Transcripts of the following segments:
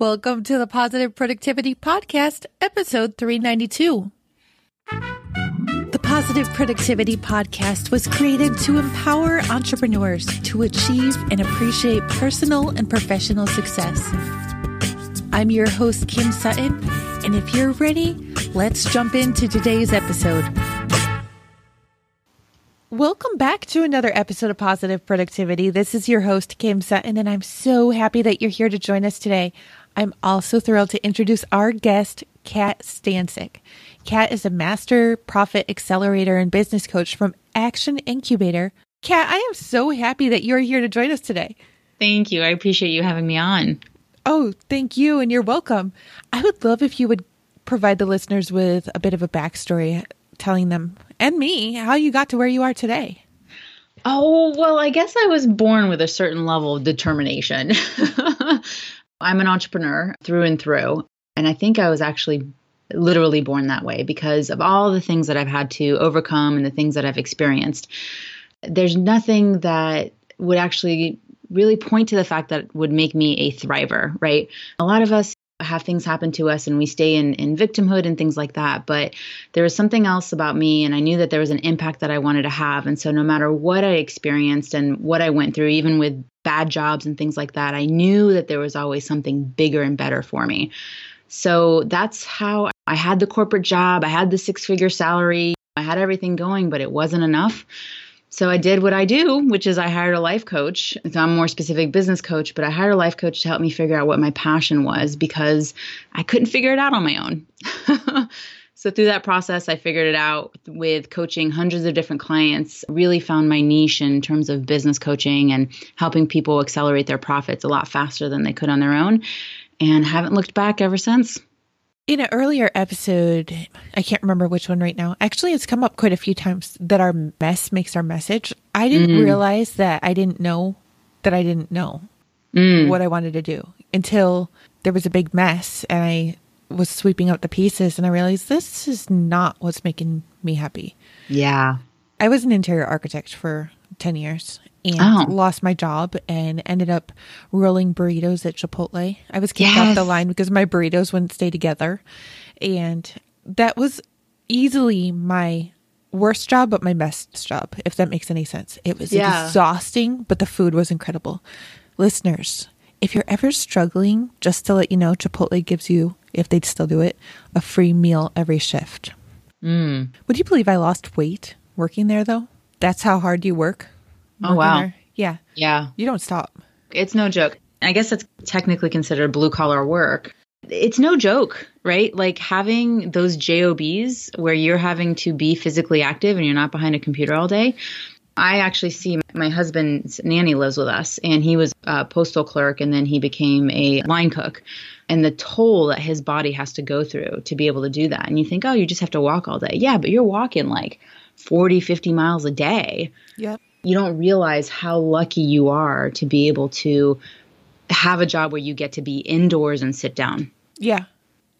Welcome to the Positive Productivity Podcast, episode 392. The Positive Productivity Podcast was created to empower entrepreneurs to achieve and appreciate personal and professional success. I'm your host, Kim Sutton, and if you're ready, let's jump into today's episode. Welcome back to another episode of Positive Productivity. This is your host, Kim Sutton, and I'm so happy that you're here to join us today. I'm also thrilled to introduce our guest, Kat Stancic. Kat is a master profit accelerator and business coach from Action Incubator. Kat, I am so happy that you're here to join us today. Thank you. I appreciate you having me on. Oh, thank you, and you're welcome. I would love if you would provide the listeners with a bit of a backstory, telling them and me how you got to where you are today. Oh, well, I guess I was born with a certain level of determination. I'm an entrepreneur through and through. And I think I was actually literally born that way because of all the things that I've had to overcome and the things that I've experienced. There's nothing that would actually really point to the fact that would make me a thriver, right? A lot of us have things happen to us and we stay in, in victimhood and things like that. But there was something else about me, and I knew that there was an impact that I wanted to have. And so, no matter what I experienced and what I went through, even with bad jobs and things like that, I knew that there was always something bigger and better for me. So, that's how I had the corporate job, I had the six figure salary, I had everything going, but it wasn't enough. So I did what I do, which is I hired a life coach. So I'm a more specific business coach, but I hired a life coach to help me figure out what my passion was because I couldn't figure it out on my own. so through that process, I figured it out with coaching hundreds of different clients, really found my niche in terms of business coaching and helping people accelerate their profits a lot faster than they could on their own and haven't looked back ever since. In an earlier episode, I can't remember which one right now. Actually, it's come up quite a few times that our mess makes our message. I didn't mm. realize that I didn't know that I didn't know mm. what I wanted to do until there was a big mess and I was sweeping out the pieces and I realized this is not what's making me happy. Yeah. I was an interior architect for 10 years and oh. lost my job and ended up rolling burritos at Chipotle. I was kicked yes. off the line because my burritos wouldn't stay together. And that was easily my worst job, but my best job, if that makes any sense. It was yeah. exhausting, but the food was incredible. Listeners, if you're ever struggling, just to let you know, Chipotle gives you, if they'd still do it, a free meal every shift. Mm. Would you believe I lost weight working there, though? That's how hard you work. Oh wow. There. Yeah. Yeah. You don't stop. It's no joke. I guess that's technically considered blue collar work. It's no joke, right? Like having those JOBs where you're having to be physically active and you're not behind a computer all day. I actually see my husband's nanny lives with us, and he was a postal clerk, and then he became a line cook. And the toll that his body has to go through to be able to do that. And you think, oh, you just have to walk all day. Yeah, but you're walking like 40, 50 miles a day. Yep you don't realize how lucky you are to be able to have a job where you get to be indoors and sit down. Yeah,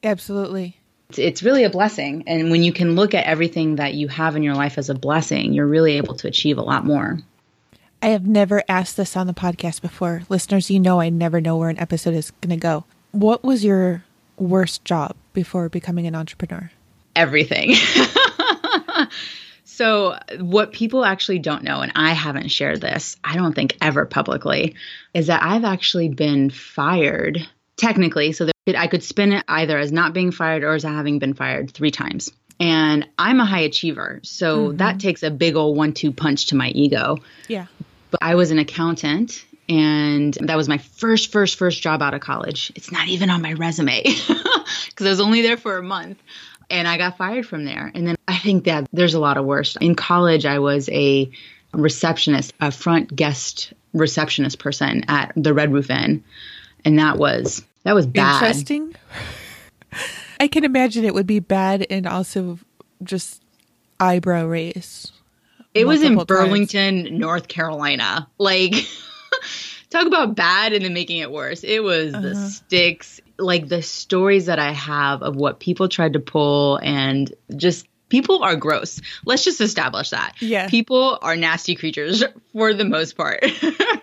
absolutely. It's, it's really a blessing. And when you can look at everything that you have in your life as a blessing, you're really able to achieve a lot more. I have never asked this on the podcast before. Listeners, you know I never know where an episode is going to go. What was your worst job before becoming an entrepreneur? Everything. So, what people actually don't know, and I haven't shared this, I don't think ever publicly, is that I've actually been fired technically. So, that I could spin it either as not being fired or as having been fired three times. And I'm a high achiever. So, mm-hmm. that takes a big old one two punch to my ego. Yeah. But I was an accountant and that was my first first first job out of college it's not even on my resume because i was only there for a month and I got fired from there. And then I think that there's a lot of worse. In college, I was a receptionist, a front guest receptionist person at the Red Roof Inn, and that was that was bad. Interesting. I can imagine it would be bad and also just eyebrow raise. It was in Burlington, times. North Carolina. Like talk about bad and then making it worse. It was uh-huh. the sticks, like the stories that I have of what people tried to pull and just People are gross. Let's just establish that. Yeah. People are nasty creatures for the most part.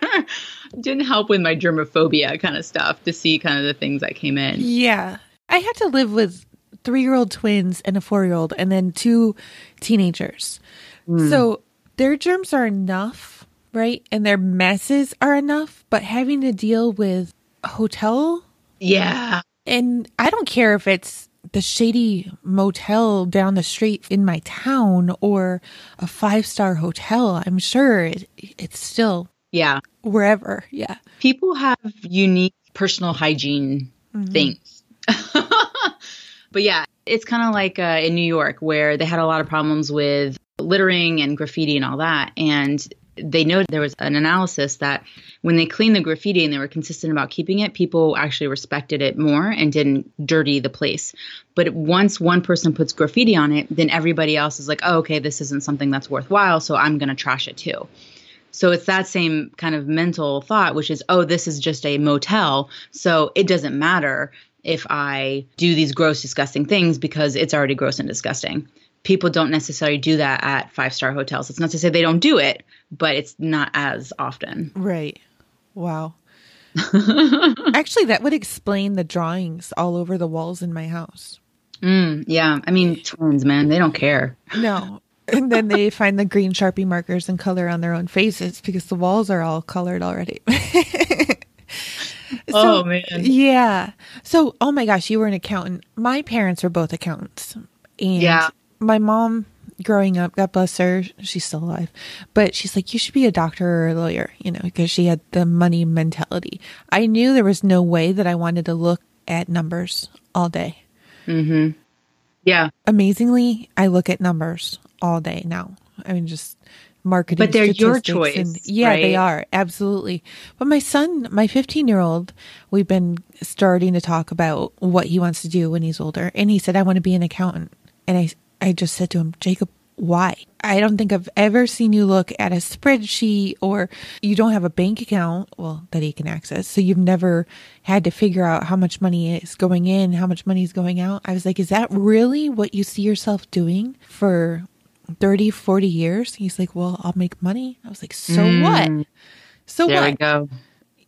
Didn't help with my germophobia kind of stuff to see kind of the things that came in. Yeah. I had to live with three year old twins and a four year old and then two teenagers. Mm. So their germs are enough, right? And their messes are enough, but having to deal with hotel. Yeah. And I don't care if it's the shady motel down the street in my town or a five star hotel. I'm sure it, it's still yeah wherever. Yeah, people have unique personal hygiene mm-hmm. things. but yeah, it's kind of like uh, in New York where they had a lot of problems with littering and graffiti and all that, and they know there was an analysis that when they cleaned the graffiti and they were consistent about keeping it, people actually respected it more and didn't dirty the place. But once one person puts graffiti on it, then everybody else is like, oh, okay, this isn't something that's worthwhile, so I'm going to trash it too. So it's that same kind of mental thought, which is, oh, this is just a motel, so it doesn't matter if I do these gross, disgusting things because it's already gross and disgusting people don't necessarily do that at five star hotels. It's not to say they don't do it, but it's not as often. Right. Wow. Actually, that would explain the drawings all over the walls in my house. Mm, yeah. I mean, twins, man, they don't care. No. And then they find the green Sharpie markers and color on their own faces because the walls are all colored already. so, oh, man. Yeah. So, oh my gosh, you were an accountant. My parents were both accountants. And yeah my mom growing up, God bless her, she's still alive, but she's like, you should be a doctor or a lawyer, you know, because she had the money mentality. I knew there was no way that I wanted to look at numbers all day. hmm Yeah. Amazingly, I look at numbers all day now. I mean, just marketing. But they're your choice. And, yeah, right? they are. Absolutely. But my son, my 15 year old, we've been starting to talk about what he wants to do when he's older. And he said, I want to be an accountant. And I, I just said to him, Jacob, why? I don't think I've ever seen you look at a spreadsheet or you don't have a bank account, well, that he can access. So you've never had to figure out how much money is going in, how much money is going out. I was like, is that really what you see yourself doing for 30, 40 years? He's like, well, I'll make money. I was like, so mm. what? So what? there what? we go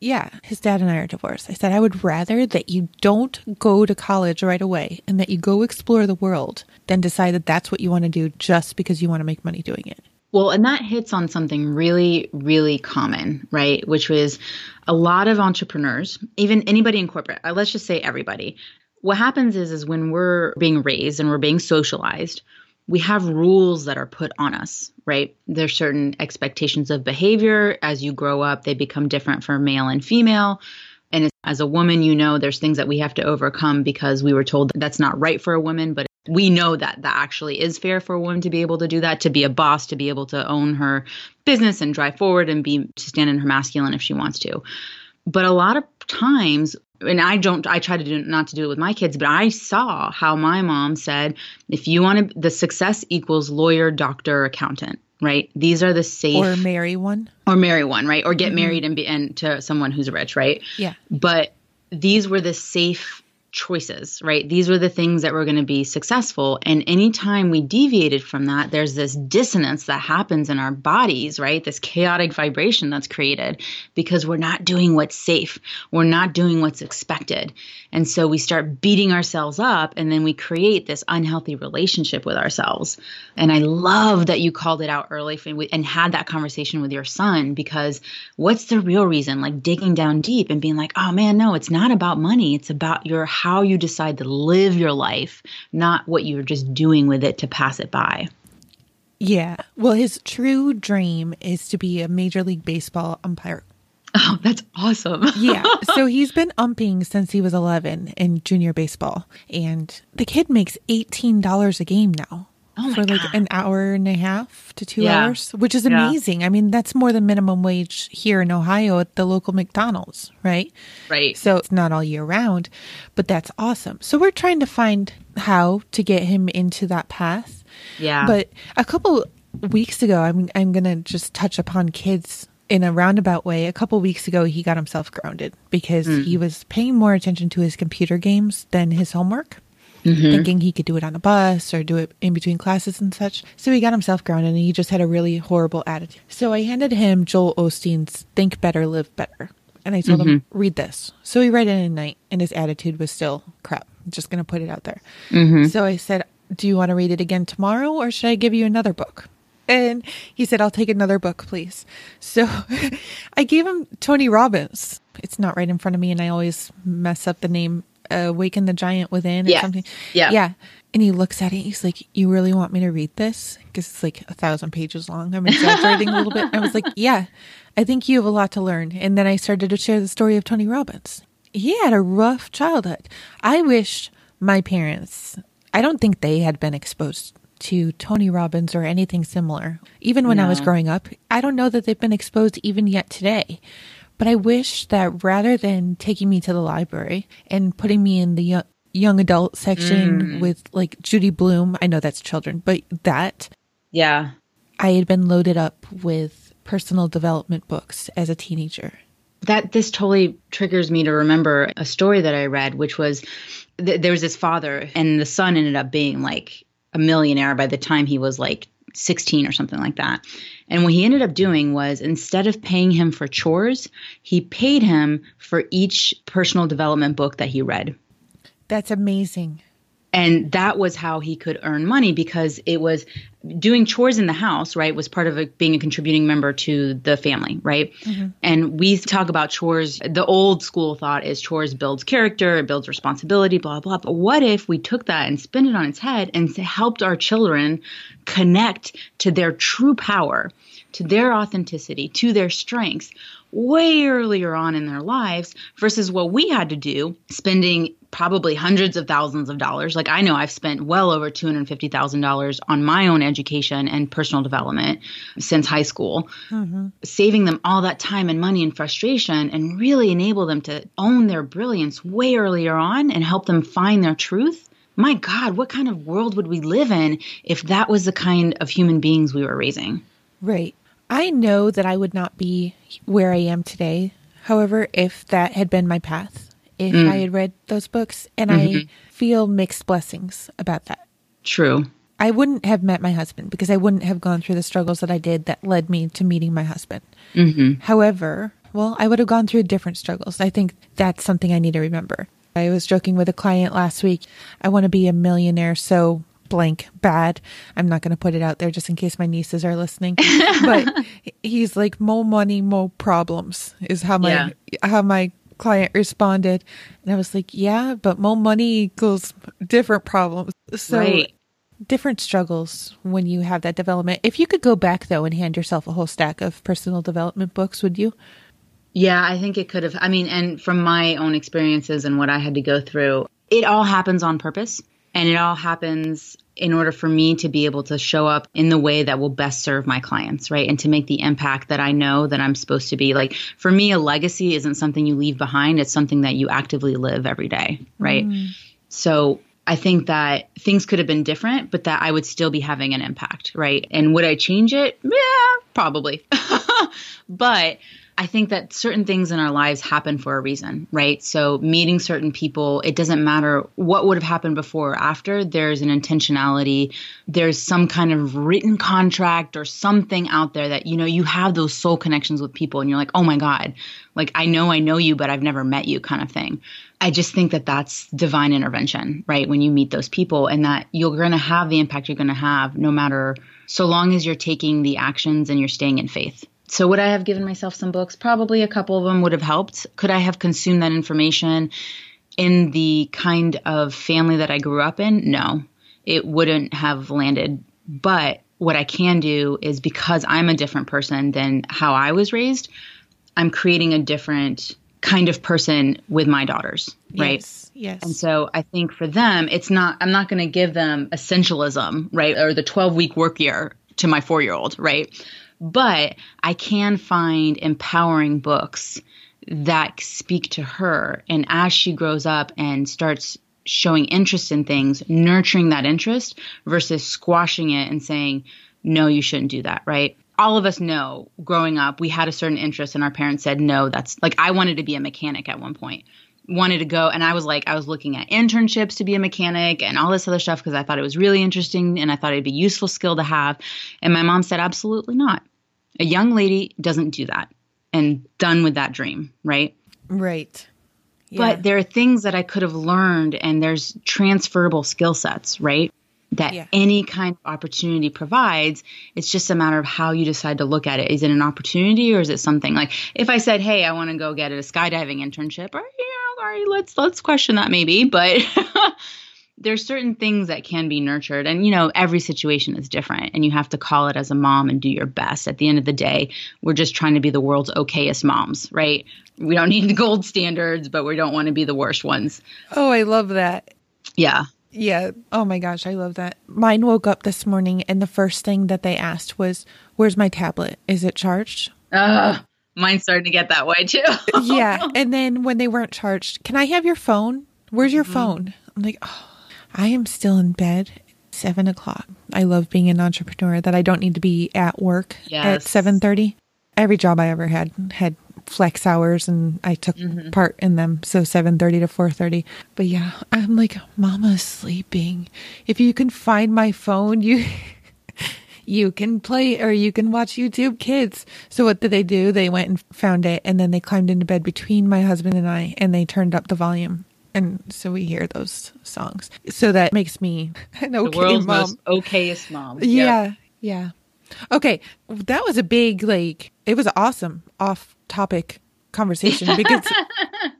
yeah, his dad and I are divorced. I said, I would rather that you don't go to college right away and that you go explore the world than decide that that's what you want to do just because you want to make money doing it. Well, and that hits on something really, really common, right? Which was a lot of entrepreneurs, even anybody in corporate, uh, let's just say everybody. What happens is, is when we're being raised and we're being socialized, we have rules that are put on us, right? There's certain expectations of behavior. As you grow up, they become different for male and female. And as a woman, you know, there's things that we have to overcome because we were told that that's not right for a woman, but we know that that actually is fair for a woman to be able to do that, to be a boss, to be able to own her business and drive forward and be to stand in her masculine if she wants to. But a lot of times and I don't I try to do not to do it with my kids, but I saw how my mom said if you want to the success equals lawyer, doctor, accountant, right? These are the safe or marry one or marry one, right? Or get mm-hmm. married and be and to someone who's rich, right? Yeah. But these were the safe choices, right? These were the things that were going to be successful. And anytime we deviated from that, there's this dissonance that happens in our bodies, right? This chaotic vibration that's created because we're not doing what's safe. We're not doing what's expected. And so we start beating ourselves up and then we create this unhealthy relationship with ourselves. And I love that you called it out early and had that conversation with your son because what's the real reason? Like digging down deep and being like, oh man, no, it's not about money. It's about your how you decide to live your life, not what you're just doing with it to pass it by. Yeah. Well, his true dream is to be a Major League Baseball umpire. Oh, that's awesome. yeah. So he's been umping since he was 11 in junior baseball. And the kid makes $18 a game now oh for like God. an hour and a half to two yeah. hours, which is amazing. Yeah. I mean, that's more than minimum wage here in Ohio at the local McDonald's, right? Right. So it's not all year round, but that's awesome. So we're trying to find how to get him into that path. Yeah. But a couple weeks ago, I'm I'm gonna just touch upon kids in a roundabout way. A couple weeks ago, he got himself grounded because mm. he was paying more attention to his computer games than his homework. Mm-hmm. thinking he could do it on a bus or do it in between classes and such. So he got himself grounded and he just had a really horrible attitude. So I handed him Joel Osteen's Think Better, Live Better. And I told mm-hmm. him, read this. So he read it in a night and his attitude was still crap. I'm just going to put it out there. Mm-hmm. So I said, do you want to read it again tomorrow or should I give you another book? And he said, I'll take another book, please. So I gave him Tony Robbins. It's not right in front of me, and I always mess up the name. Uh, Awaken the Giant Within or yeah. something. Yeah. Yeah. And he looks at it. He's like, You really want me to read this? Because it's like a thousand pages long. I'm exaggerating a little bit. I was like, Yeah, I think you have a lot to learn. And then I started to share the story of Tony Robbins. He had a rough childhood. I wish my parents, I don't think they had been exposed to Tony Robbins or anything similar. Even when no. I was growing up, I don't know that they've been exposed even yet today. But I wish that rather than taking me to the library and putting me in the young, young adult section mm. with like Judy Blume, I know that's children, but that. Yeah. I had been loaded up with personal development books as a teenager. That this totally triggers me to remember a story that I read, which was th- there was this father, and the son ended up being like a millionaire by the time he was like 16 or something like that. And what he ended up doing was instead of paying him for chores, he paid him for each personal development book that he read. That's amazing. And that was how he could earn money because it was doing chores in the house, right, was part of a, being a contributing member to the family, right? Mm-hmm. And we talk about chores. The old school thought is chores builds character, it builds responsibility, blah, blah. But what if we took that and spin it on its head and helped our children connect to their true power, to their authenticity, to their strengths? way earlier on in their lives versus what we had to do, spending probably hundreds of thousands of dollars. Like I know I've spent well over $250,000 on my own education and personal development since high school, mm-hmm. saving them all that time and money and frustration and really enable them to own their brilliance way earlier on and help them find their truth. My God, what kind of world would we live in if that was the kind of human beings we were raising? Right. I know that I would not be where I am today. However, if that had been my path, if mm. I had read those books, and mm-hmm. I feel mixed blessings about that. True. I wouldn't have met my husband because I wouldn't have gone through the struggles that I did that led me to meeting my husband. Mm-hmm. However, well, I would have gone through different struggles. I think that's something I need to remember. I was joking with a client last week. I want to be a millionaire so blank bad. I'm not going to put it out there just in case my nieces are listening. but he's like, more money, more problems is how my yeah. how my client responded. And I was like, yeah, but more money equals different problems. So right. different struggles when you have that development. If you could go back though and hand yourself a whole stack of personal development books, would you? Yeah, I think it could have. I mean, and from my own experiences and what I had to go through, it all happens on purpose and it all happens in order for me to be able to show up in the way that will best serve my clients, right? And to make the impact that I know that I'm supposed to be. Like for me, a legacy isn't something you leave behind, it's something that you actively live every day, right? Mm. So I think that things could have been different, but that I would still be having an impact, right? And would I change it? Yeah, probably. but I think that certain things in our lives happen for a reason, right? So meeting certain people, it doesn't matter what would have happened before or after, there's an intentionality, there's some kind of written contract or something out there that, you know, you have those soul connections with people and you're like, oh my God, like I know I know you, but I've never met you kind of thing. I just think that that's divine intervention, right? When you meet those people and that you're going to have the impact you're going to have no matter so long as you're taking the actions and you're staying in faith. So, would I have given myself some books? Probably a couple of them would have helped. Could I have consumed that information in the kind of family that I grew up in? No, it wouldn't have landed. But what I can do is because I'm a different person than how I was raised, I'm creating a different kind of person with my daughters, right? Yes, yes. And so I think for them, it's not, I'm not going to give them essentialism, right? Or the 12 week work year to my four year old, right? But I can find empowering books that speak to her. And as she grows up and starts showing interest in things, nurturing that interest versus squashing it and saying, no, you shouldn't do that, right? All of us know growing up, we had a certain interest and our parents said, no, that's like I wanted to be a mechanic at one point wanted to go and I was like I was looking at internships to be a mechanic and all this other stuff because I thought it was really interesting and I thought it'd be a useful skill to have and my mom said absolutely not. A young lady doesn't do that and done with that dream, right? Right. Yeah. But there are things that I could have learned and there's transferable skill sets, right? That yeah. any kind of opportunity provides. It's just a matter of how you decide to look at it. Is it an opportunity or is it something like if I said, Hey, I want to go get a skydiving internship, or you know, all right, let's let's question that maybe. But there's certain things that can be nurtured. And you know every situation is different and you have to call it as a mom and do your best. At the end of the day we're just trying to be the world's okayest moms right? We don't need the gold standards but we don't want to be the worst ones. Oh i love that. Yeah. Yeah. Oh my gosh i love that. Mine woke up this morning and the first thing that they asked was where's my tablet? Is it charged? Uh, mine's starting to get that way too. Yeah. And then when they weren't charged can i have your phone? Where's your mm-hmm. phone? I'm like oh I am still in bed seven o'clock. I love being an entrepreneur that I don't need to be at work yes. at seven thirty. Every job I ever had had flex hours and I took mm-hmm. part in them. So seven thirty to four thirty. But yeah, I'm like, Mama's sleeping. If you can find my phone, you you can play or you can watch YouTube Kids. So what did they do? They went and found it and then they climbed into bed between my husband and I and they turned up the volume and so we hear those songs. So that makes me an okay the world's mom. most okayest mom. Yeah, yep. yeah. Okay, that was a big like. It was awesome off-topic conversation because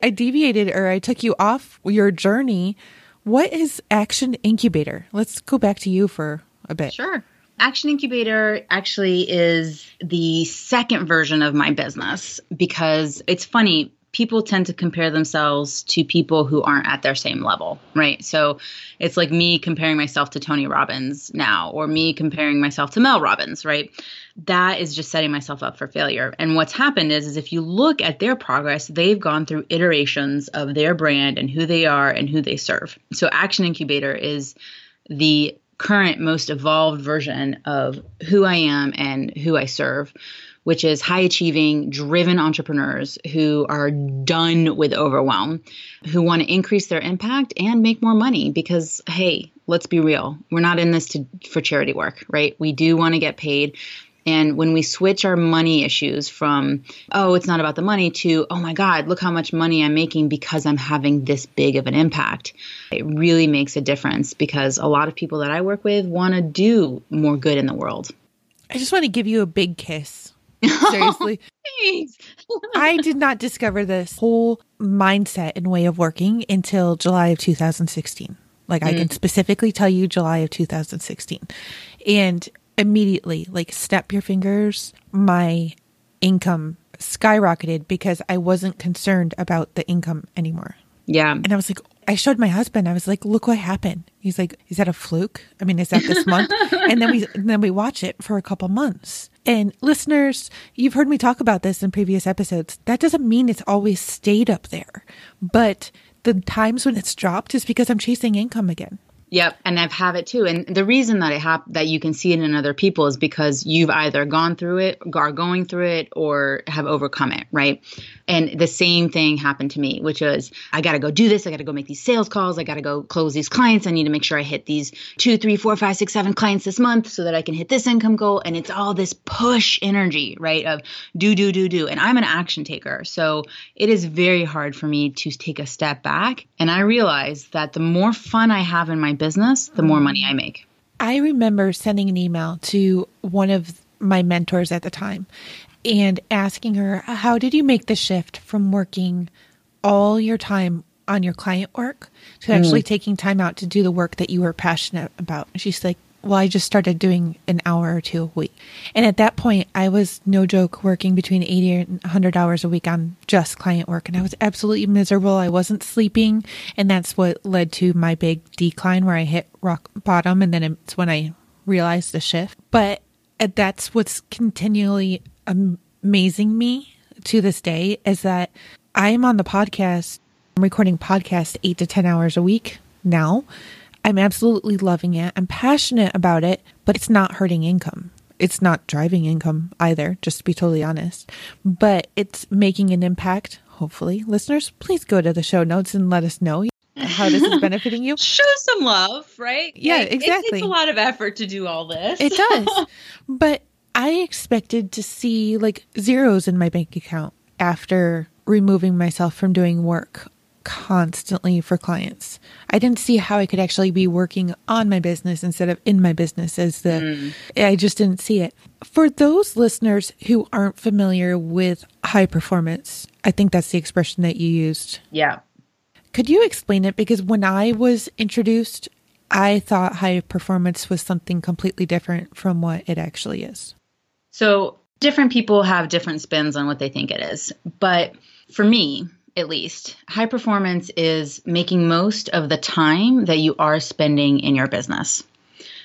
I deviated or I took you off your journey. What is Action Incubator? Let's go back to you for a bit. Sure. Action Incubator actually is the second version of my business because it's funny people tend to compare themselves to people who aren't at their same level, right? So it's like me comparing myself to Tony Robbins now, or me comparing myself to Mel Robbins, right? That is just setting myself up for failure. And what's happened is, is if you look at their progress, they've gone through iterations of their brand and who they are and who they serve. So Action Incubator is the current most evolved version of who I am and who I serve which is high achieving, driven entrepreneurs who are done with overwhelm, who want to increase their impact and make more money because, hey, let's be real. We're not in this to, for charity work, right? We do want to get paid. And when we switch our money issues from, oh, it's not about the money to, oh my God, look how much money I'm making because I'm having this big of an impact, it really makes a difference because a lot of people that I work with want to do more good in the world. I just want to give you a big kiss. Seriously. I did not discover this whole mindset and way of working until July of 2016. Like mm. I can mm. specifically tell you July of 2016. And immediately, like snap your fingers, my income skyrocketed because I wasn't concerned about the income anymore. Yeah. And I was like, I showed my husband. I was like, "Look what happened." He's like, "Is that a fluke? I mean, is that this month?" and then we and then we watch it for a couple months. And listeners, you've heard me talk about this in previous episodes. That doesn't mean it's always stayed up there, but the times when it's dropped is because I'm chasing income again. Yep, and I've have it too. And the reason that I have that you can see it in other people is because you've either gone through it, are going through it, or have overcome it, right? And the same thing happened to me, which was I got to go do this. I got to go make these sales calls. I got to go close these clients. I need to make sure I hit these two, three, four, five, six, seven clients this month so that I can hit this income goal. And it's all this push energy, right? Of do, do, do, do. And I'm an action taker, so it is very hard for me to take a step back. And I realize that the more fun I have in my business business, the more money I make. I remember sending an email to one of my mentors at the time and asking her, How did you make the shift from working all your time on your client work to actually mm. taking time out to do the work that you were passionate about? And she's like, well, I just started doing an hour or two a week. And at that point, I was no joke working between 80 and 100 hours a week on just client work. And I was absolutely miserable. I wasn't sleeping. And that's what led to my big decline where I hit rock bottom. And then it's when I realized the shift. But uh, that's what's continually amazing me to this day is that I'm on the podcast, I'm recording podcasts eight to 10 hours a week now I'm absolutely loving it. I'm passionate about it, but it's not hurting income. It's not driving income either, just to be totally honest. But it's making an impact, hopefully. Listeners, please go to the show notes and let us know how this is benefiting you. Show some love, right? Yeah, exactly. It takes a lot of effort to do all this. It does. but I expected to see like zeros in my bank account after removing myself from doing work constantly for clients. I didn't see how I could actually be working on my business instead of in my business as the mm. I just didn't see it. For those listeners who aren't familiar with high performance, I think that's the expression that you used. Yeah. Could you explain it because when I was introduced, I thought high performance was something completely different from what it actually is. So, different people have different spins on what they think it is. But for me, at least, high performance is making most of the time that you are spending in your business,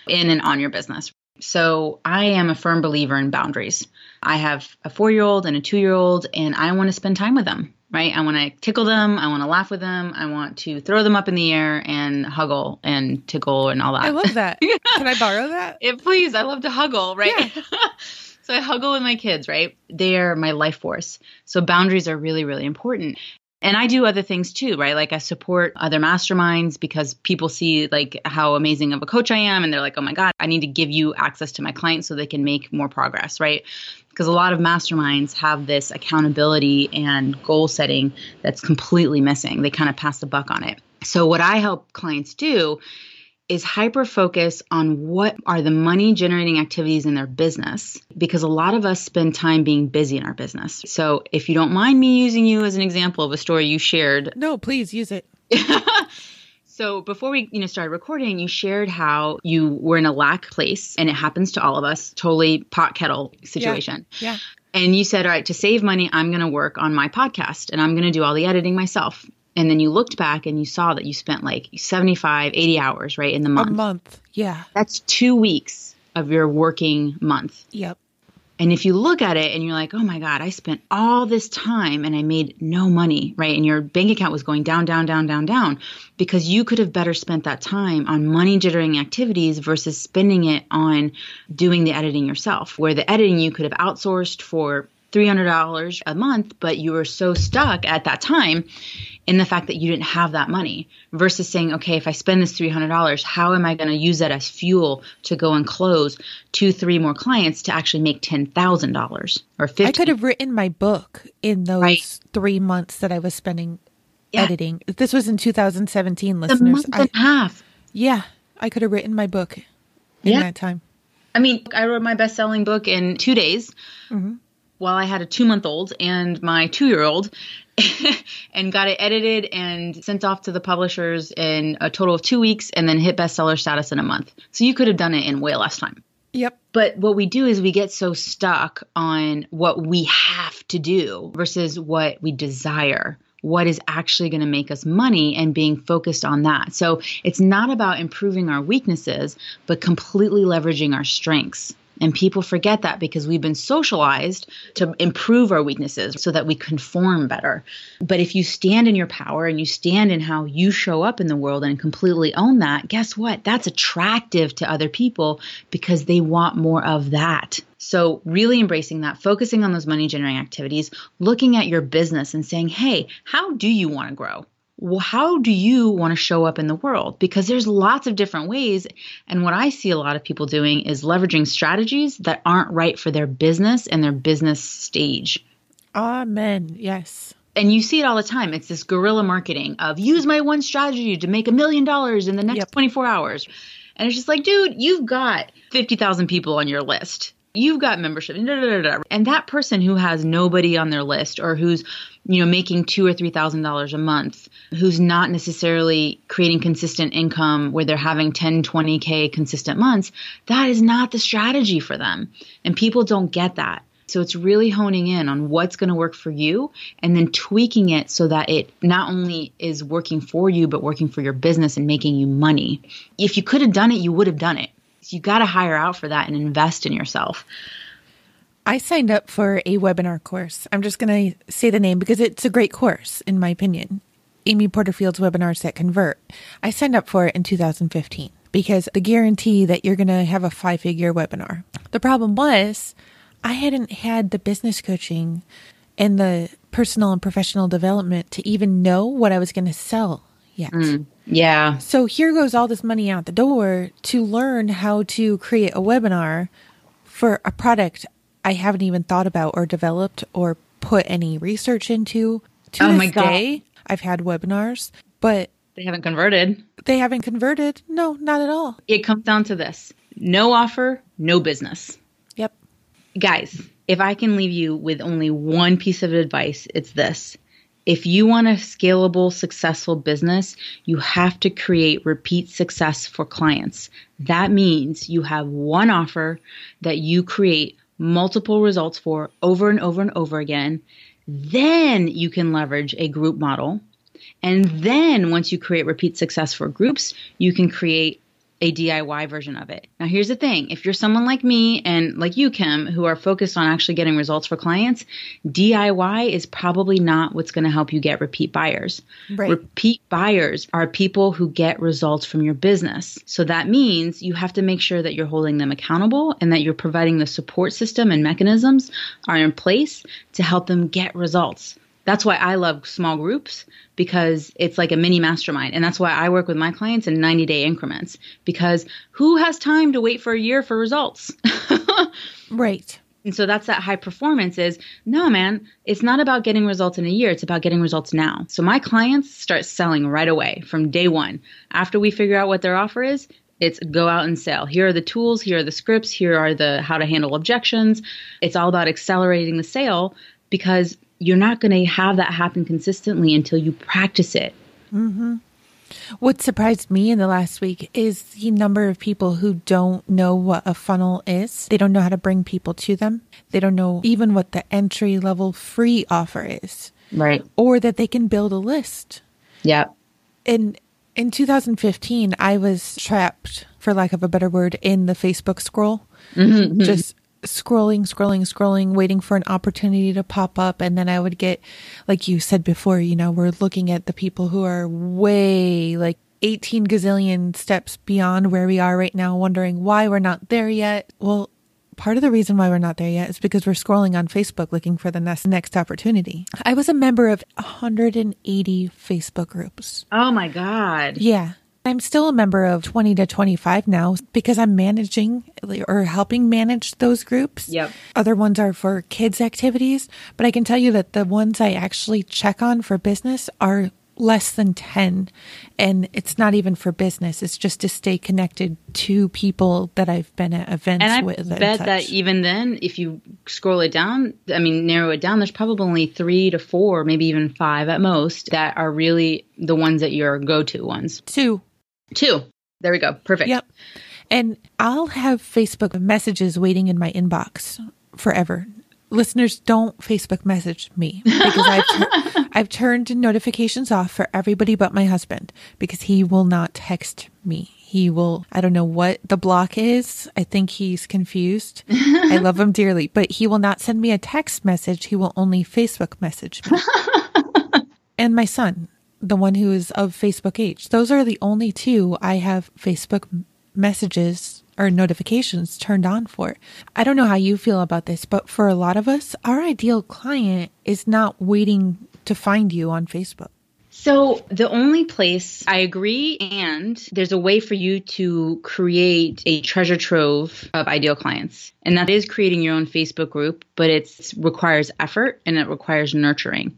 in and on your business. So, I am a firm believer in boundaries. I have a four year old and a two year old, and I want to spend time with them, right? I want to tickle them. I want to laugh with them. I want to throw them up in the air and huggle and tickle and all that. I love that. Can I borrow that? It, please. I love to huggle, right? Yeah. So I huggle with my kids, right? They are my life force. So boundaries are really, really important. And I do other things too, right? Like I support other masterminds because people see like how amazing of a coach I am and they're like, "Oh my god, I need to give you access to my clients so they can make more progress," right? Because a lot of masterminds have this accountability and goal setting that's completely missing. They kind of pass the buck on it. So what I help clients do is hyper focus on what are the money generating activities in their business because a lot of us spend time being busy in our business. So if you don't mind me using you as an example of a story you shared. No, please use it. so before we you know started recording, you shared how you were in a lack place and it happens to all of us, totally pot kettle situation. Yeah. yeah. And you said, all right, to save money, I'm going to work on my podcast and I'm going to do all the editing myself and then you looked back and you saw that you spent like 75 80 hours right in the month a month. yeah. That's two weeks of your working month. Yep. And if you look at it and you're like oh my god i spent all this time and i made no money right and your bank account was going down down down down down because you could have better spent that time on money generating activities versus spending it on doing the editing yourself where the editing you could have outsourced for $300 a month, but you were so stuck at that time in the fact that you didn't have that money versus saying, okay, if I spend this $300, how am I going to use that as fuel to go and close two, three more clients to actually make $10,000 or 50 I could have written my book in those right. three months that I was spending yeah. editing. This was in 2017, listeners. A month and a half. Yeah, I could have written my book in yeah. that time. I mean, I wrote my best selling book in two days. Mm-hmm while I had a two month old and my two year old and got it edited and sent off to the publishers in a total of two weeks and then hit bestseller status in a month. So you could have done it in way less time. Yep. But what we do is we get so stuck on what we have to do versus what we desire what is actually going to make us money and being focused on that. So it's not about improving our weaknesses, but completely leveraging our strengths. And people forget that because we've been socialized to improve our weaknesses so that we conform better. But if you stand in your power and you stand in how you show up in the world and completely own that, guess what? That's attractive to other people because they want more of that. So, really embracing that, focusing on those money generating activities, looking at your business and saying, hey, how do you want to grow? Well, how do you want to show up in the world? Because there's lots of different ways. And what I see a lot of people doing is leveraging strategies that aren't right for their business and their business stage. Amen. Yes. And you see it all the time. It's this guerrilla marketing of use my one strategy to make a million dollars in the next yep. 24 hours. And it's just like, dude, you've got 50,000 people on your list you've got membership and that person who has nobody on their list or who's you know making two or three thousand dollars a month who's not necessarily creating consistent income where they're having 10 20k consistent months that is not the strategy for them. And people don't get that. So it's really honing in on what's going to work for you and then tweaking it so that it not only is working for you, but working for your business and making you money. If you could have done it, you would have done it you got to hire out for that and invest in yourself. I signed up for a webinar course. I'm just going to say the name because it's a great course, in my opinion. Amy Porterfield's Webinars That Convert. I signed up for it in 2015 because the guarantee that you're going to have a five figure webinar. The problem was I hadn't had the business coaching and the personal and professional development to even know what I was going to sell yet. Mm, yeah. So here goes all this money out the door to learn how to create a webinar for a product I haven't even thought about or developed or put any research into. To oh my God. day, I've had webinars, but they haven't converted. They haven't converted. No, not at all. It comes down to this no offer, no business. Yep. Guys, if I can leave you with only one piece of advice, it's this. If you want a scalable, successful business, you have to create repeat success for clients. That means you have one offer that you create multiple results for over and over and over again. Then you can leverage a group model. And then once you create repeat success for groups, you can create a DIY version of it. Now, here's the thing if you're someone like me and like you, Kim, who are focused on actually getting results for clients, DIY is probably not what's going to help you get repeat buyers. Right. Repeat buyers are people who get results from your business. So that means you have to make sure that you're holding them accountable and that you're providing the support system and mechanisms are in place to help them get results. That's why I love small groups because it's like a mini mastermind. And that's why I work with my clients in 90 day increments because who has time to wait for a year for results? right. And so that's that high performance is no, man, it's not about getting results in a year. It's about getting results now. So my clients start selling right away from day one. After we figure out what their offer is, it's go out and sell. Here are the tools, here are the scripts, here are the how to handle objections. It's all about accelerating the sale because you're not going to have that happen consistently until you practice it. Mm-hmm. What surprised me in the last week is the number of people who don't know what a funnel is. They don't know how to bring people to them. They don't know even what the entry level free offer is. Right. Or that they can build a list. Yeah. In in 2015, I was trapped, for lack of a better word, in the Facebook scroll. Mm-hmm. mm-hmm. Just scrolling, scrolling, scrolling, waiting for an opportunity to pop up. And then I would get, like you said before, you know, we're looking at the people who are way like 18 gazillion steps beyond where we are right now, wondering why we're not there yet. Well, part of the reason why we're not there yet is because we're scrolling on Facebook looking for the next next opportunity. I was a member of 180 Facebook groups. Oh my god. Yeah. I'm still a member of 20 to 25 now because I'm managing or helping manage those groups. Yep. Other ones are for kids activities, but I can tell you that the ones I actually check on for business are less than 10 and it's not even for business it's just to stay connected to people that i've been at events and I with bet that even then if you scroll it down i mean narrow it down there's probably only three to four maybe even five at most that are really the ones that your go-to ones two Two. There we go. Perfect. Yep. And I'll have Facebook messages waiting in my inbox forever. Listeners, don't Facebook message me because I've, tur- I've turned notifications off for everybody but my husband because he will not text me. He will, I don't know what the block is. I think he's confused. I love him dearly, but he will not send me a text message. He will only Facebook message me. and my son, the one who is of Facebook age. Those are the only two I have Facebook messages or notifications turned on for. I don't know how you feel about this, but for a lot of us, our ideal client is not waiting to find you on Facebook. So, the only place I agree, and there's a way for you to create a treasure trove of ideal clients, and that is creating your own Facebook group, but it requires effort and it requires nurturing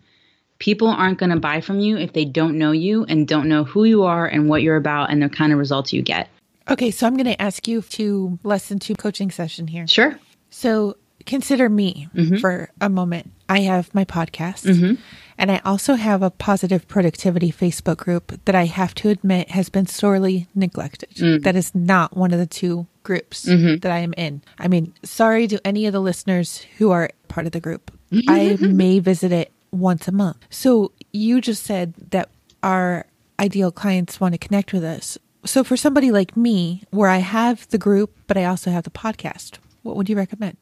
people aren't going to buy from you if they don't know you and don't know who you are and what you're about and the kind of results you get. Okay, so I'm going to ask you to lesson two coaching session here. Sure. So consider me mm-hmm. for a moment. I have my podcast mm-hmm. and I also have a positive productivity Facebook group that I have to admit has been sorely neglected. Mm. That is not one of the two groups mm-hmm. that I am in. I mean, sorry to any of the listeners who are part of the group. I may visit it once a month. So you just said that our ideal clients want to connect with us. So for somebody like me, where I have the group, but I also have the podcast, what would you recommend?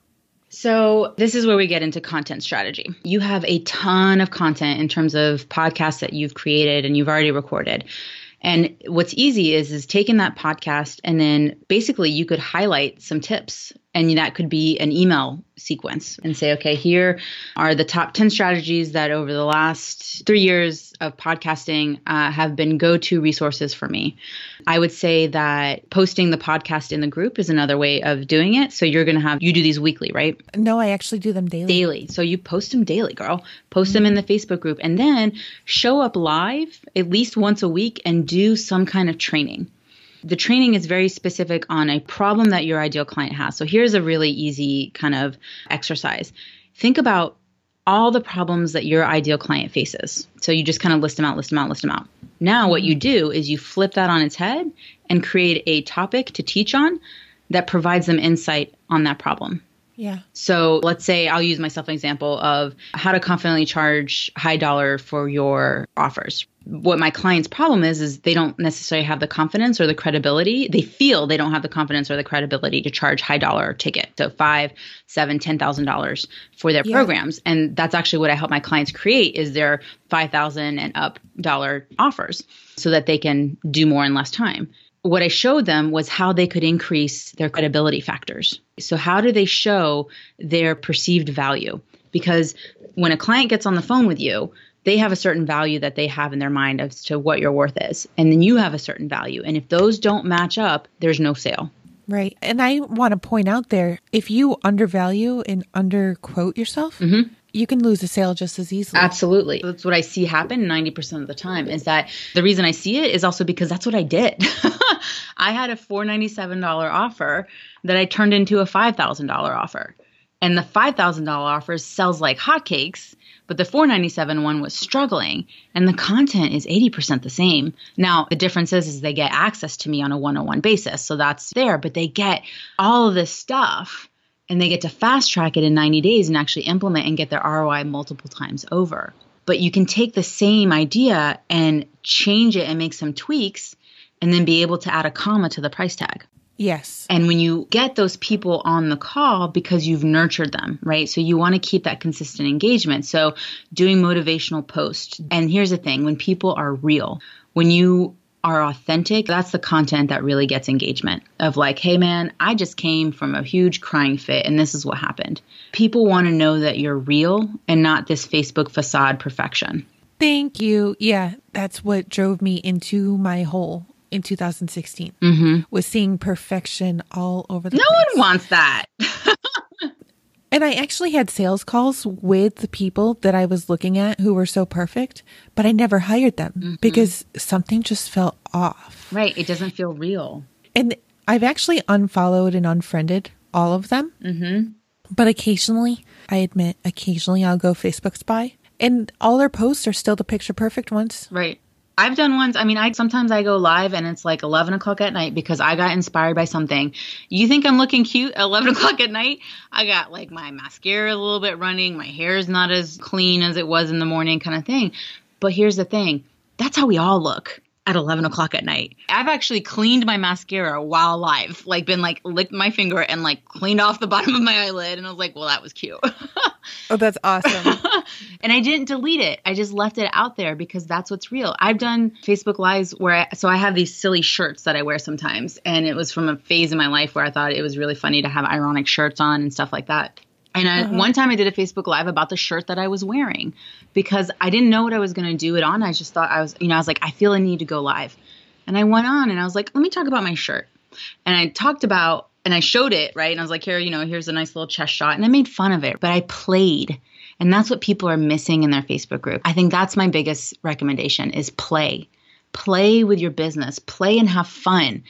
So, this is where we get into content strategy. You have a ton of content in terms of podcasts that you've created and you've already recorded. And what's easy is is taking that podcast and then basically you could highlight some tips And that could be an email sequence and say, okay, here are the top 10 strategies that over the last three years of podcasting uh, have been go to resources for me. I would say that posting the podcast in the group is another way of doing it. So you're going to have, you do these weekly, right? No, I actually do them daily. Daily. So you post them daily, girl. Post mm-hmm. them in the Facebook group and then show up live at least once a week and do some kind of training. The training is very specific on a problem that your ideal client has. So here's a really easy kind of exercise. Think about all the problems that your ideal client faces. So you just kind of list them out, list them out, list them out. Now, what you mm-hmm. do is you flip that on its head and create a topic to teach on that provides them insight on that problem. Yeah. So let's say I'll use myself an example of how to confidently charge high dollar for your offers. What my client's problem is is they don't necessarily have the confidence or the credibility. They feel they don't have the confidence or the credibility to charge high dollar ticket. So five, seven, ten thousand dollars for their yeah. programs. And that's actually what I help my clients create is their five thousand and up dollar offers so that they can do more in less time what I showed them was how they could increase their credibility factors. So, how do they show their perceived value? Because when a client gets on the phone with you, they have a certain value that they have in their mind as to what your worth is. And then you have a certain value. And if those don't match up, there's no sale. Right. And I want to point out there if you undervalue and underquote yourself, mm-hmm you can lose a sale just as easily. Absolutely. That's what I see happen 90% of the time is that the reason I see it is also because that's what I did. I had a $497 offer that I turned into a $5,000 offer. And the $5,000 offer sells like hotcakes, but the 497 one was struggling and the content is 80% the same. Now, the difference is, is they get access to me on a one-on-one basis. So that's there, but they get all of this stuff and they get to fast track it in 90 days and actually implement and get their ROI multiple times over. But you can take the same idea and change it and make some tweaks and then be able to add a comma to the price tag. Yes. And when you get those people on the call because you've nurtured them, right? So you want to keep that consistent engagement. So doing motivational posts. And here's the thing when people are real, when you are authentic, that's the content that really gets engagement of like, hey man, I just came from a huge crying fit and this is what happened. People want to know that you're real and not this Facebook facade perfection. Thank you. Yeah, that's what drove me into my hole in 2016 mm-hmm. was seeing perfection all over the no place. one wants that And I actually had sales calls with the people that I was looking at who were so perfect, but I never hired them mm-hmm. because something just felt off. Right. It doesn't feel real. And I've actually unfollowed and unfriended all of them. Mm-hmm. But occasionally, I admit, occasionally I'll go Facebook spy and all their posts are still the picture perfect ones. Right. I've done ones. I mean, I sometimes I go live and it's like 11 o'clock at night because I got inspired by something. You think I'm looking cute at 11 o'clock at night? I got like my mascara a little bit running. My hair is not as clean as it was in the morning, kind of thing. But here's the thing that's how we all look at 11 o'clock at night. I've actually cleaned my mascara while live, like been like licked my finger and like cleaned off the bottom of my eyelid. And I was like, well, that was cute. oh, that's awesome. and I didn't delete it. I just left it out there because that's what's real. I've done Facebook lives where, I, so I have these silly shirts that I wear sometimes. And it was from a phase in my life where I thought it was really funny to have ironic shirts on and stuff like that. And I, uh-huh. one time I did a Facebook Live about the shirt that I was wearing because I didn't know what I was going to do it on. I just thought I was, you know, I was like, I feel a need to go live. And I went on and I was like, let me talk about my shirt. And I talked about, and I showed it, right? And I was like, here, you know, here's a nice little chest shot. And I made fun of it, but I played. And that's what people are missing in their Facebook group. I think that's my biggest recommendation is play. Play with your business, play and have fun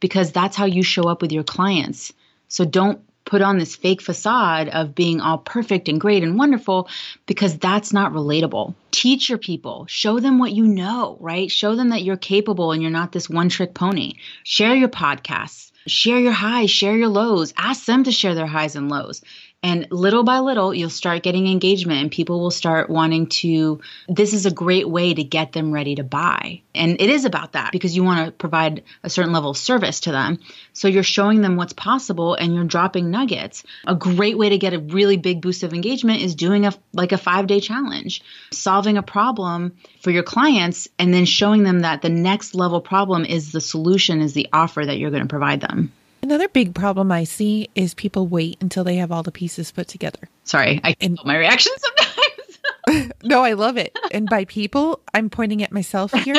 because that's how you show up with your clients. So don't put on this fake facade of being all perfect and great and wonderful because that's not relatable. Teach your people, show them what you know, right? Show them that you're capable and you're not this one trick pony. Share your podcasts, share your highs, share your lows, ask them to share their highs and lows. And little by little, you'll start getting engagement and people will start wanting to. This is a great way to get them ready to buy. And it is about that because you want to provide a certain level of service to them. So you're showing them what's possible and you're dropping nuggets. A great way to get a really big boost of engagement is doing a like a 5-day challenge, solving a problem for your clients and then showing them that the next level problem is the solution is the offer that you're going to provide them. Another big problem I see is people wait until they have all the pieces put together. Sorry, I and my reaction sometimes. no, I love it. And by people, I'm pointing at myself here.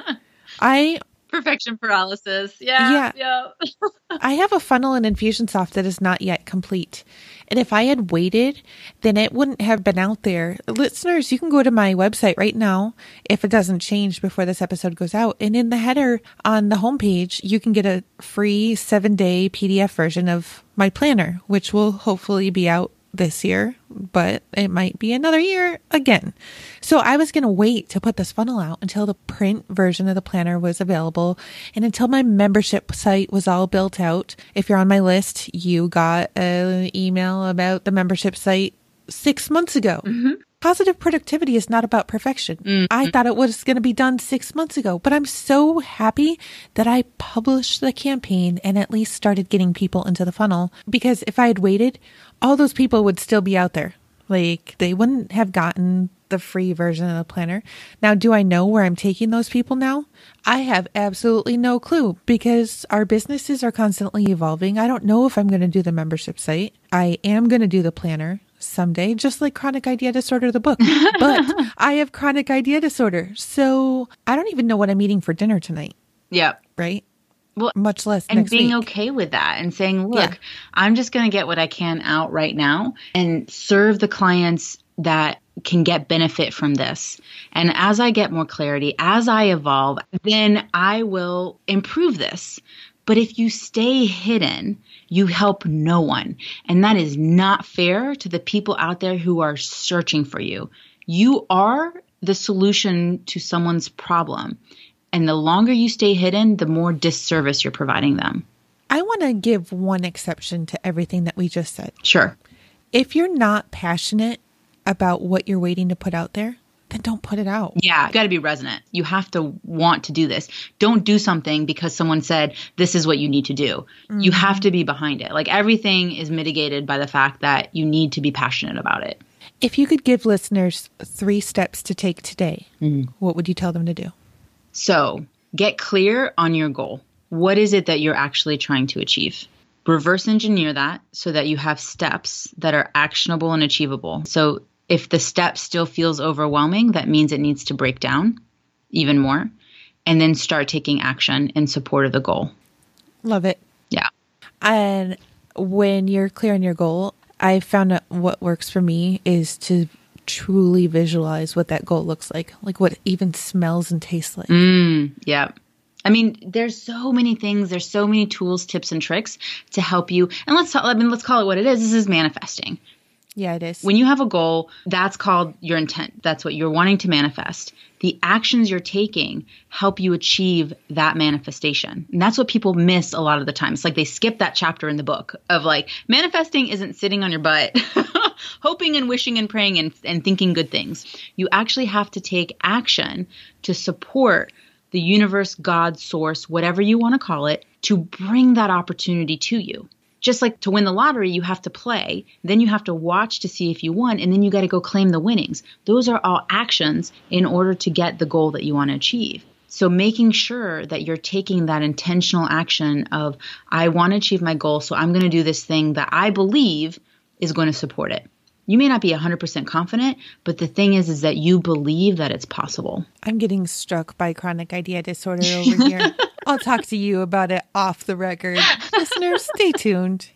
I perfection paralysis. Yeah. Yeah. yeah. I have a funnel and Infusionsoft that is not yet complete. And if I had waited, then it wouldn't have been out there. Listeners, you can go to my website right now if it doesn't change before this episode goes out. And in the header on the homepage, you can get a free seven day PDF version of my planner, which will hopefully be out this year, but it might be another year again. So I was going to wait to put this funnel out until the print version of the planner was available and until my membership site was all built out. If you're on my list, you got an email about the membership site six months ago. Mm-hmm. Positive productivity is not about perfection. Mm-hmm. I thought it was going to be done six months ago, but I'm so happy that I published the campaign and at least started getting people into the funnel. Because if I had waited, all those people would still be out there. Like they wouldn't have gotten the free version of the planner. Now, do I know where I'm taking those people now? I have absolutely no clue because our businesses are constantly evolving. I don't know if I'm going to do the membership site. I am going to do the planner someday, just like chronic idea disorder, the book. but I have chronic idea disorder. So I don't even know what I'm eating for dinner tonight. Yeah. Right. Well, much less. And being week. okay with that and saying, look, yeah. I'm just going to get what I can out right now and serve the clients that can get benefit from this. And as I get more clarity, as I evolve, then I will improve this. But if you stay hidden, you help no one. And that is not fair to the people out there who are searching for you. You are the solution to someone's problem. And the longer you stay hidden, the more disservice you're providing them. I want to give one exception to everything that we just said. Sure. If you're not passionate about what you're waiting to put out there, then don't put it out. Yeah, you got to be resonant. You have to want to do this. Don't do something because someone said this is what you need to do. Mm-hmm. You have to be behind it. Like everything is mitigated by the fact that you need to be passionate about it. If you could give listeners three steps to take today, mm-hmm. what would you tell them to do? So, get clear on your goal. What is it that you're actually trying to achieve? Reverse engineer that so that you have steps that are actionable and achievable. So, if the step still feels overwhelming, that means it needs to break down even more and then start taking action in support of the goal. Love it. Yeah. And when you're clear on your goal, I found that what works for me is to truly visualize what that goal looks like, like what even smells and tastes like. Mm, yeah. I mean, there's so many things, there's so many tools, tips, and tricks to help you. And let's talk, I mean, let's call it what it is. This is manifesting. Yeah, it is. When you have a goal, that's called your intent. That's what you're wanting to manifest. The actions you're taking help you achieve that manifestation. And that's what people miss a lot of the time. It's like they skip that chapter in the book of like, manifesting isn't sitting on your butt, hoping and wishing and praying and, and thinking good things. You actually have to take action to support the universe, God, source, whatever you want to call it, to bring that opportunity to you just like to win the lottery, you have to play, then you have to watch to see if you won, and then you got to go claim the winnings. Those are all actions in order to get the goal that you want to achieve. So making sure that you're taking that intentional action of, I want to achieve my goal, so I'm going to do this thing that I believe is going to support it. You may not be 100% confident, but the thing is is that you believe that it's possible. I'm getting struck by chronic idea disorder over here. I'll talk to you about it off the record. Listeners, stay tuned.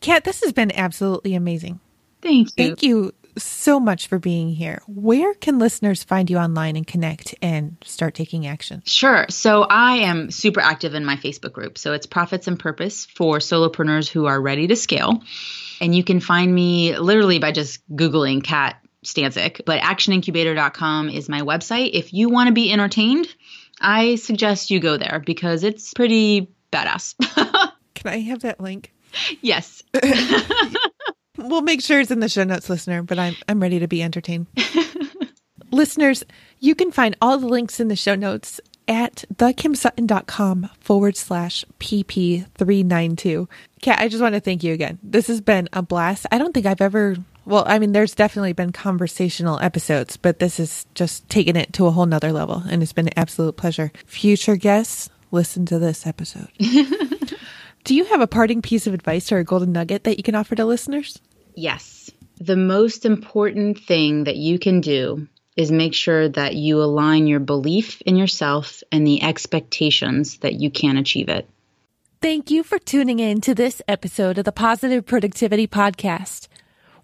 Kat, this has been absolutely amazing. Thank you. Thank you so much for being here. Where can listeners find you online and connect and start taking action? Sure. So I am super active in my Facebook group. So it's Profits and Purpose for solopreneurs who are ready to scale. And you can find me literally by just Googling Kat Stanczyk. But actionincubator.com is my website. If you want to be entertained, I suggest you go there because it's pretty badass. Can I have that link? Yes. we'll make sure it's in the show notes, listener, but I'm I'm ready to be entertained. Listeners, you can find all the links in the show notes at thekimsutton.com forward slash pp392. Kat, I just want to thank you again. This has been a blast. I don't think I've ever well, I mean, there's definitely been conversational episodes, but this is just taking it to a whole nother level, and it's been an absolute pleasure. Future guests, listen to this episode. Do you have a parting piece of advice or a golden nugget that you can offer to listeners? Yes. The most important thing that you can do is make sure that you align your belief in yourself and the expectations that you can achieve it. Thank you for tuning in to this episode of the Positive Productivity Podcast.